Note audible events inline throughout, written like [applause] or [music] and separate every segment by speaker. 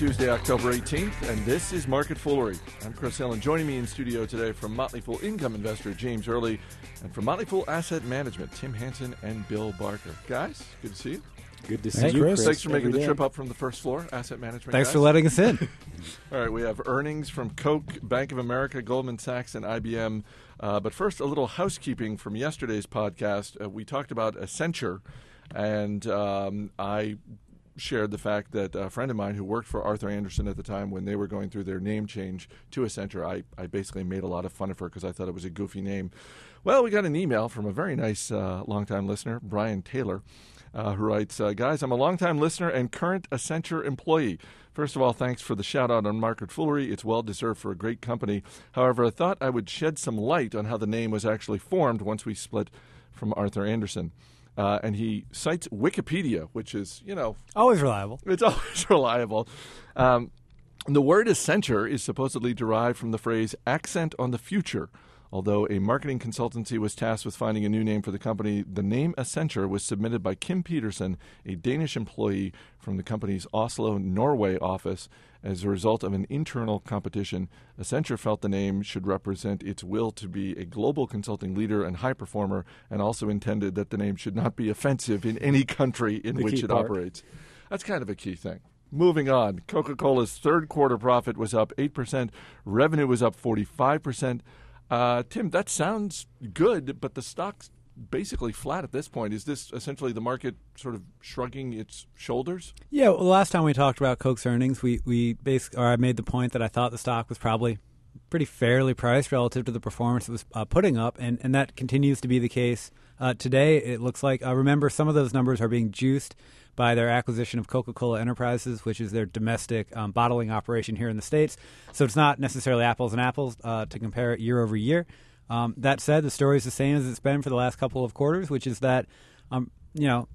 Speaker 1: Tuesday, October 18th, and this is Market Foolery. I'm Chris Hill, and joining me in studio today from Motley Fool Income Investor James Early, and from Motley Fool Asset Management, Tim Hanson and Bill Barker. Guys, good to see you.
Speaker 2: Good to see
Speaker 3: Hey,
Speaker 2: you,
Speaker 3: Chris.
Speaker 1: Thanks for making
Speaker 2: Every
Speaker 1: the
Speaker 2: day.
Speaker 1: trip up from the first floor, Asset Management.
Speaker 3: Thanks
Speaker 1: guys.
Speaker 3: for letting us in. [laughs] [laughs]
Speaker 1: All right, we have earnings from Coke, Bank of America, Goldman Sachs, and IBM. Uh, but first, a little housekeeping from yesterday's podcast. Uh, we talked about Accenture, and um, I shared the fact that a friend of mine who worked for Arthur Andersen at the time when they were going through their name change to Accenture, I, I basically made a lot of fun of her because I thought it was a goofy name. Well, we got an email from a very nice uh, longtime listener, Brian Taylor uh, who writes, uh, Guys, I'm a longtime listener and current Accenture employee. First of all, thanks for the shout out on Market Foolery. It's well deserved for a great company. However, I thought I would shed some light on how the name was actually formed once we split from Arthur Andersen. Uh, and he cites Wikipedia, which is, you know,
Speaker 3: Always reliable.
Speaker 1: it's [laughs] always reliable. Um, the word Accenture is supposedly derived from the phrase accent on the future. Although a marketing consultancy was tasked with finding a new name for the company, the name Accenture was submitted by Kim Petersen, a Danish employee from the company's Oslo, Norway office. As a result of an internal competition, Accenture felt the name should represent its will to be a global consulting leader and high performer, and also intended that the name should not be offensive in any country in
Speaker 2: The
Speaker 1: which it
Speaker 2: part.
Speaker 1: operates. That's kind of a key thing. Moving on, Coca Cola's third quarter profit was up 8%, revenue was up 45%. Uh, Tim, that sounds good, but the stock's basically flat at this point. Is this essentially the market sort of shrugging its shoulders?
Speaker 3: Yeah, well, last time we talked about Coke's earnings, we we basically, or I made the point that I thought the stock was probably pretty fairly priced relative to the performance it was uh, putting up, and, and that continues to be the case uh, today. It looks like, uh, remember, some of those numbers are being juiced by their acquisition of Coca Cola Enterprises, which is their domestic um, bottling operation here in the States. So it's not necessarily apples and apples uh, to compare it year over year. Um, that said, the story is the same as it's been for the last couple of quarters, which is that, um, you know,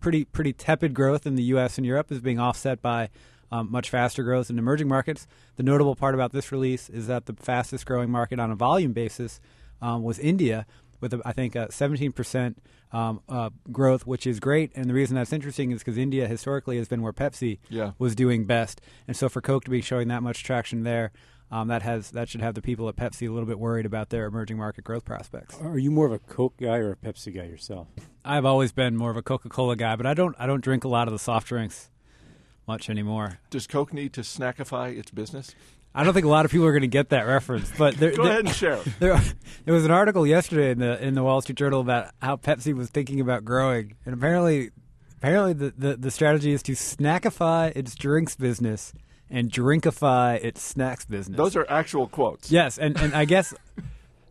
Speaker 3: pretty pretty tepid growth in the U.S. and Europe is being offset by um, much faster growth in emerging markets. The notable part about this release is that the fastest growing market on a volume basis um, was India, with a, I think a 17% um, uh, growth, which is great. And the reason that's interesting is because India historically has been where Pepsi
Speaker 1: Yeah.
Speaker 3: was doing best, and so for Coke to be showing that much traction there. Um, that has that should have the people at Pepsi a little bit worried about their emerging market growth prospects.
Speaker 2: Are you more of a Coke guy or a Pepsi guy yourself?
Speaker 3: I've always been more of a Coca-Cola guy, but I don't I don't drink a lot of the soft drinks much anymore.
Speaker 1: Does Coke need to snackify its business?
Speaker 3: I don't think a lot of people are going to get that reference, but there,
Speaker 1: Go
Speaker 3: there,
Speaker 1: ahead and share. [laughs]
Speaker 3: there, there was an article yesterday in the in the Wall Street Journal about how Pepsi was thinking about growing, and apparently, apparently the, the, the strategy is to snackify its drinks business and drinkify its snacks business.
Speaker 1: Those are actual quotes.
Speaker 3: Yes, and, and I guess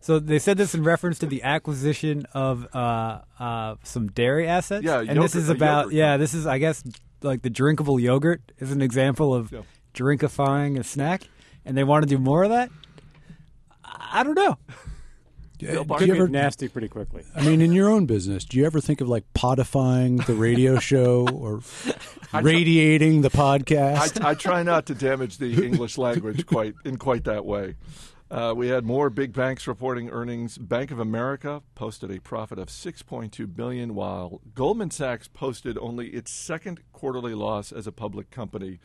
Speaker 3: so. They said this in reference to the acquisition of uh, uh, some dairy assets.
Speaker 1: Yeah,
Speaker 3: and this is about yeah. This is I guess like the drinkable yogurt is an example of
Speaker 1: Yeah.
Speaker 3: drinkifying a snack, and they want to do more of that. I I don't know. [laughs]
Speaker 1: Bill
Speaker 2: It
Speaker 1: Barker?
Speaker 2: could
Speaker 4: you ever-
Speaker 2: get nasty pretty quickly.
Speaker 4: I mean, in your own business, do you ever think of like podifying the radio [laughs] show or radiating the podcast?
Speaker 1: I, I try not to damage the [laughs] English language quite in quite that way. Uh, we had more big banks reporting earnings. Bank of America posted a profit of 6.2 billion, while Goldman Sachs posted only its second quarterly loss as a public company,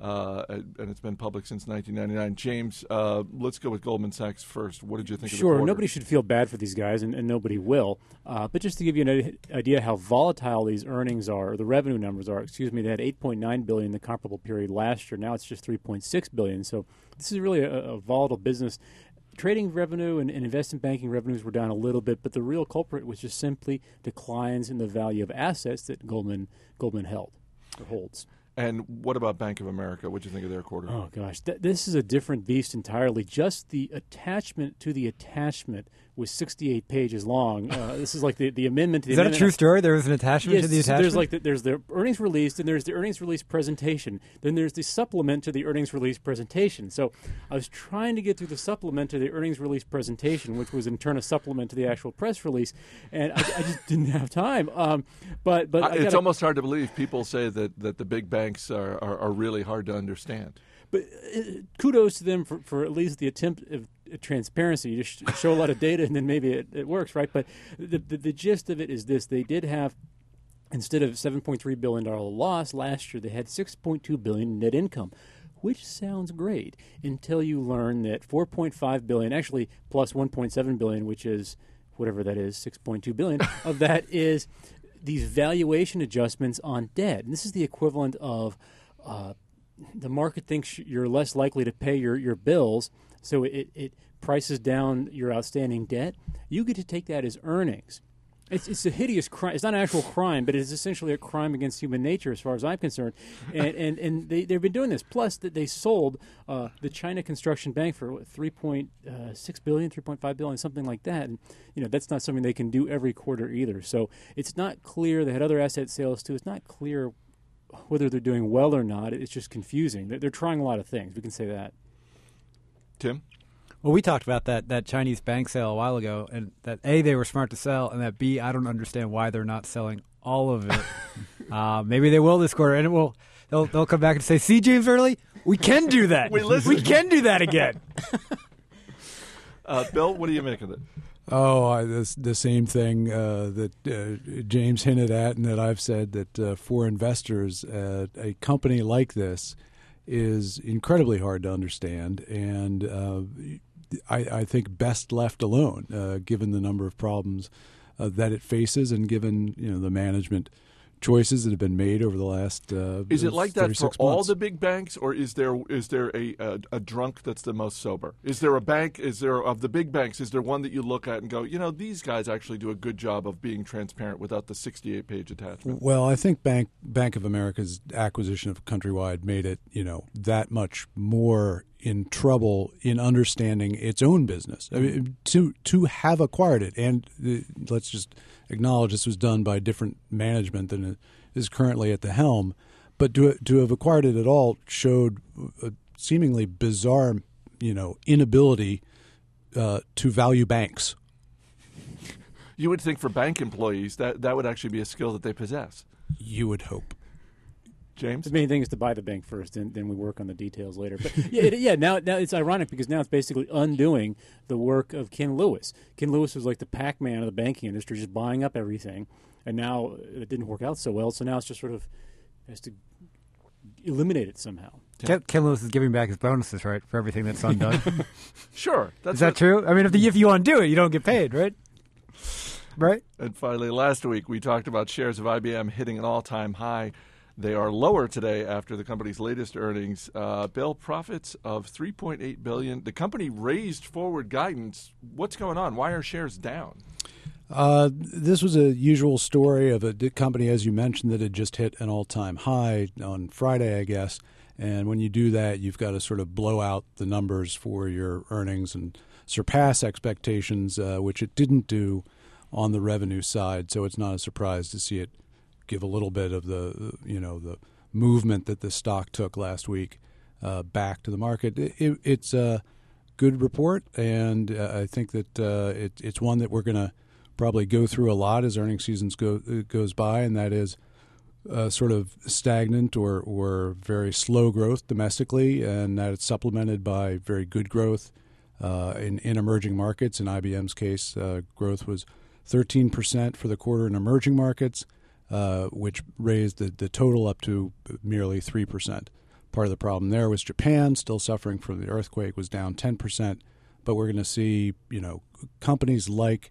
Speaker 1: uh, and it's been public since 1999. James, uh, let's go with Goldman Sachs first. What did you think? of the
Speaker 2: Sure, nobody should feel bad for these guys, and, and nobody will. Uh, but just to give you an idea how volatile these earnings are, or the revenue numbers are, excuse me, they had 8.9 billion in the comparable period last year. Now it's just 3.6 billion. So this is really a, a volatile business. Trading revenue and, and investment banking revenues were down a little bit, but the real culprit was just simply declines in the value of assets that Goldman Goldman held or holds.
Speaker 1: And what about Bank of America? What did you think of their quarter?
Speaker 2: Oh gosh, Th- this is a different beast entirely. Just the attachment to the attachment was 68 pages long. Uh, [laughs] this is like the, the amendment to the
Speaker 3: Is that a true story? There was an attachment
Speaker 2: Yes,
Speaker 3: to the
Speaker 2: so
Speaker 3: attachment.
Speaker 2: there's like the, there's the earnings release, and there's the earnings release presentation. Then there's the supplement to the earnings release presentation. So I was trying to get through the supplement to the earnings release presentation, which was in turn a supplement to the actual press release, and I, I just [laughs] didn't have time. Um, but but
Speaker 1: Uh,
Speaker 2: I
Speaker 1: it's
Speaker 2: gotta-
Speaker 1: almost hard to believe. People say that, that the big banks are, are, are really hard to understand.
Speaker 2: But uh, kudos to them for, for at least the attempt of transparency. You just show a lot of data, and then maybe it, it works, right? But the, the the gist of it is this: they did have Instead of $7.3 billion loss last year, they had 6.2 billion net income, which sounds great until you learn that 4.5 billion, actually plus 1.7 billion, which is whatever that is, 6.2 billion [laughs] of that is these valuation adjustments on debt. And this is the equivalent of uh, the market thinks you're less likely to pay your, your bills, so it, it prices down your outstanding debt. You get to take that as earnings. It's, it's a hideous crime. It's not an actual crime, but it's essentially a crime against human nature, as far as I'm concerned. And and, and they they've been doing this. Plus, that they sold uh, the China Construction Bank for what, 3.6 uh, billion, 3.5 billion, something like that. And you know that's not something they can do every quarter either. So it's not clear. They had other asset sales too. It's not clear whether they're doing well or not. It's just confusing. They're, they're trying a lot of things. We can say that.
Speaker 1: Tim.
Speaker 3: Well, we talked about that that Chinese bank sale a while ago, and that a they were smart to sell, and that b I don't understand why they're not selling all of it. [laughs] uh, maybe they will this quarter, and it will. They'll they'll come back and say, "See, James Early, we can do that. [laughs]
Speaker 1: we.
Speaker 3: We can do that again." [laughs]
Speaker 1: uh, Bill, what do you make of it?
Speaker 4: Oh, I, the, the same thing uh, that uh, James hinted at, and that I've said that uh, for investors, uh, a company like this is incredibly hard to understand, and uh, I, I, think best left alone, uh, given the number of problems that it faces, and given you know the management choices that have been made over the last. Uh,
Speaker 1: is it like that for
Speaker 4: months.
Speaker 1: all the big banks, or is there is there a, a, a drunk that's the most sober? Is there a bank? Is there of the big banks? Is there one that you look at and go, you know, these guys actually do a good job of being transparent without the sixty-eight page attachment?
Speaker 4: Well, I think Bank Bank of America's acquisition of Countrywide made it, you know, that much more in trouble in understanding its own business. I mean, to to have acquired it, and the, let's just acknowledge this was done by different management than is currently at the helm, but to to have acquired it at all showed a seemingly bizarre, you know, inability uh, to value banks.
Speaker 1: You would think for bank employees that that would actually be a skill that they possess.
Speaker 4: You would hope.
Speaker 1: James?
Speaker 2: The main thing is to buy the bank first, and then we work on the details later. But yeah, it, yeah. Now, now it's ironic because now it's basically undoing the work of Ken Lewis. Ken Lewis was like the Pac-Man of the banking industry, just buying up everything, and now it didn't work out so well. So now it's just sort of has to eliminate it somehow.
Speaker 3: Ken, Ken Lewis is giving back his bonuses, right, for everything that's undone. [laughs]
Speaker 1: sure,
Speaker 3: that's is that what, true? I mean, if, the, if you undo it, you don't get paid, right? Right.
Speaker 1: And finally, last week we talked about shares of IBM hitting an all-time high. They are lower today after the company's latest earnings. Uh, Bill, profits of 3.8 billion. The company raised forward guidance. What's going on? Why are shares down?
Speaker 4: Uh, this was a usual story of a company, as you mentioned, that had just hit an all-time high on Friday, I guess. And when you do that, you've got to sort of blow out the numbers for your earnings and surpass expectations, uh, which it didn't do on the revenue side. So it's not a surprise to see it give a little bit of the you know the movement that the stock took last week uh, back to the market. It, it, it's a good report, and uh, I think that uh, it, it's one that we're going to probably go through a lot as earnings seasons go goes by, and that is. Uh, sort of stagnant or, or very slow growth domestically, and that it's supplemented by very good growth uh, in, in emerging markets. In IBM's case, uh, growth was 13% for the quarter in emerging markets, uh, which raised the, the total up to merely 3%. Part of the problem there was Japan, still suffering from the earthquake, was down 10%. But we're going to see, you know, companies like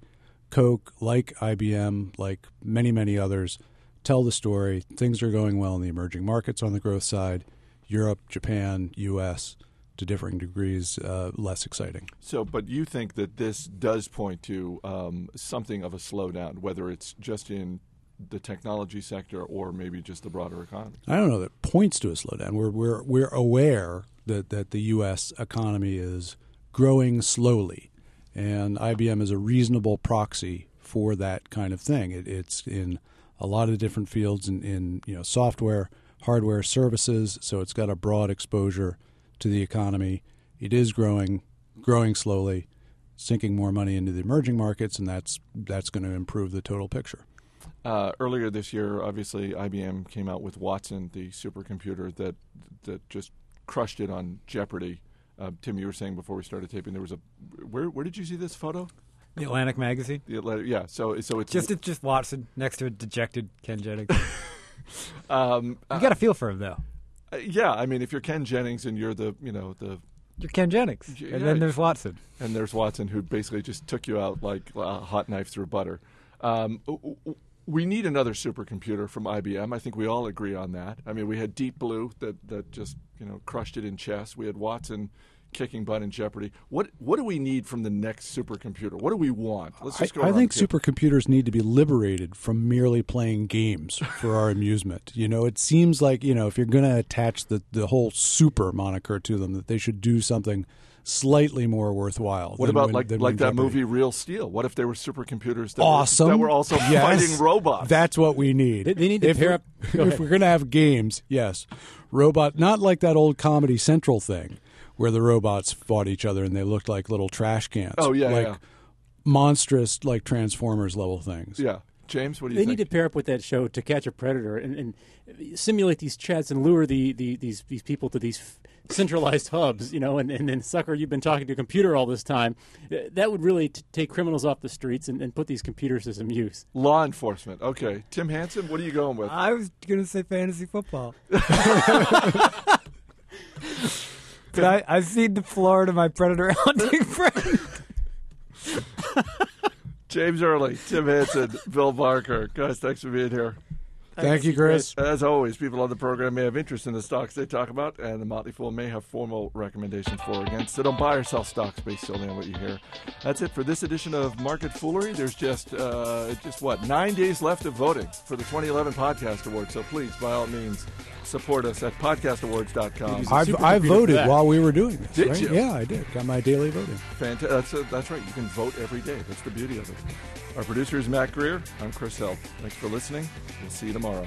Speaker 4: Coke, like IBM, like many, many others tell the story. Things are going well in the emerging markets on the growth side. Europe, Japan, U.S., to differing degrees, uh, less exciting.
Speaker 1: So, but you think that this does point to um, something of a slowdown, whether it's just in the technology sector or maybe just the broader economy?
Speaker 4: I don't know that points to a slowdown. We're we're we're aware that that the U.S. economy is growing slowly, and IBM is a reasonable proxy for that kind of thing. It, it's in a lot of different fields in, in you know software, hardware, services. So it's got a broad exposure to the economy. It is growing, growing slowly, sinking more money into the emerging markets, and that's that's going to improve the total picture.
Speaker 1: Uh, earlier this year, obviously, IBM came out with Watson, the supercomputer that that just crushed it on Jeopardy. Uh, Tim, you were saying before we started taping, there was a where where did you see this photo?
Speaker 3: The Atlantic magazine.
Speaker 1: The Atlantic, yeah. So so it's
Speaker 3: Just it's just Watson next to a dejected Ken Jennings. [laughs]
Speaker 1: um,
Speaker 3: you got a feel for him though.
Speaker 1: uh, yeah. I mean, if you're Ken Jennings and you're the you know the
Speaker 3: You're Ken Jennings,
Speaker 1: Yeah.
Speaker 3: and then there's Watson.
Speaker 1: and there's Watson who basically just took you out like a hot knife through butter. Um, we need another supercomputer from IBM. I think we all agree on that. I mean, we had Deep Blue that, that just you know crushed it in chess. We had Watson kicking butt in Jeopardy. What what do we need from the next supercomputer? What do we want? Let's
Speaker 4: I,
Speaker 1: just go.
Speaker 4: I
Speaker 1: around
Speaker 4: think supercomputers need to be liberated from merely playing games for our [laughs] amusement. You know, it seems like you know if you're going to attach the the whole super moniker to them, that they should do something slightly more worthwhile.
Speaker 1: What
Speaker 4: than
Speaker 1: about
Speaker 4: when-
Speaker 1: like
Speaker 4: than
Speaker 1: like that
Speaker 4: Jeopardy.
Speaker 1: movie Real Steel? What if they were supercomputers that
Speaker 4: Awesome.
Speaker 1: were, that were also
Speaker 4: Yes.
Speaker 1: fighting robots?
Speaker 4: That's what we need.
Speaker 2: They- they need to
Speaker 4: if
Speaker 2: pair
Speaker 4: we're-
Speaker 2: up-
Speaker 4: if we're going to have games, yes, robot. Not like that old Comedy Central thing where the robots fought each other and they looked like little trash cans.
Speaker 1: Oh, yeah,
Speaker 4: like
Speaker 1: yeah.
Speaker 4: monstrous like Transformers level things.
Speaker 1: yeah, James, what do you think?
Speaker 2: They
Speaker 1: think?
Speaker 2: need to pair up with that show to catch a predator and, and simulate these chats and lure the, the these these people to these f- centralized hubs, you know, and, and then sucker, you've been talking to a computer all this time. Uh, That would really t- take criminals off the streets and, and put these computers to some use.
Speaker 1: Law enforcement. Okay, Tim Hanson, what are you going with?
Speaker 3: I was going to say fantasy football. [laughs] but I, I cede the floor to my predator [laughs] hunting friend. [laughs]
Speaker 1: James Early, Tim Hanson, Bill Barker. Guys, thanks for being here.
Speaker 4: Thank you, Chris.
Speaker 1: As always, people on the program may have interest in the stocks they talk about, and the Motley Fool may have formal recommendations for or against. So don't buy or sell stocks based solely on what you hear. That's it for this edition of Market Foolery. There's just uh, just what nine days left of voting for the 2011 Podcast Award. So please, by all means, support us at podcastawards.com.
Speaker 2: Use a
Speaker 4: I've, I
Speaker 2: for
Speaker 4: voted while we were doing this.
Speaker 1: Did
Speaker 4: right?
Speaker 1: you?
Speaker 4: Yeah, I did. Got my daily voting.
Speaker 1: Fanta- that's, uh, that's right. You can vote every day. That's the beauty of it. Our producer is Mac Greer. I'm Chris Hill. Thanks for listening. We'll see you tomorrow.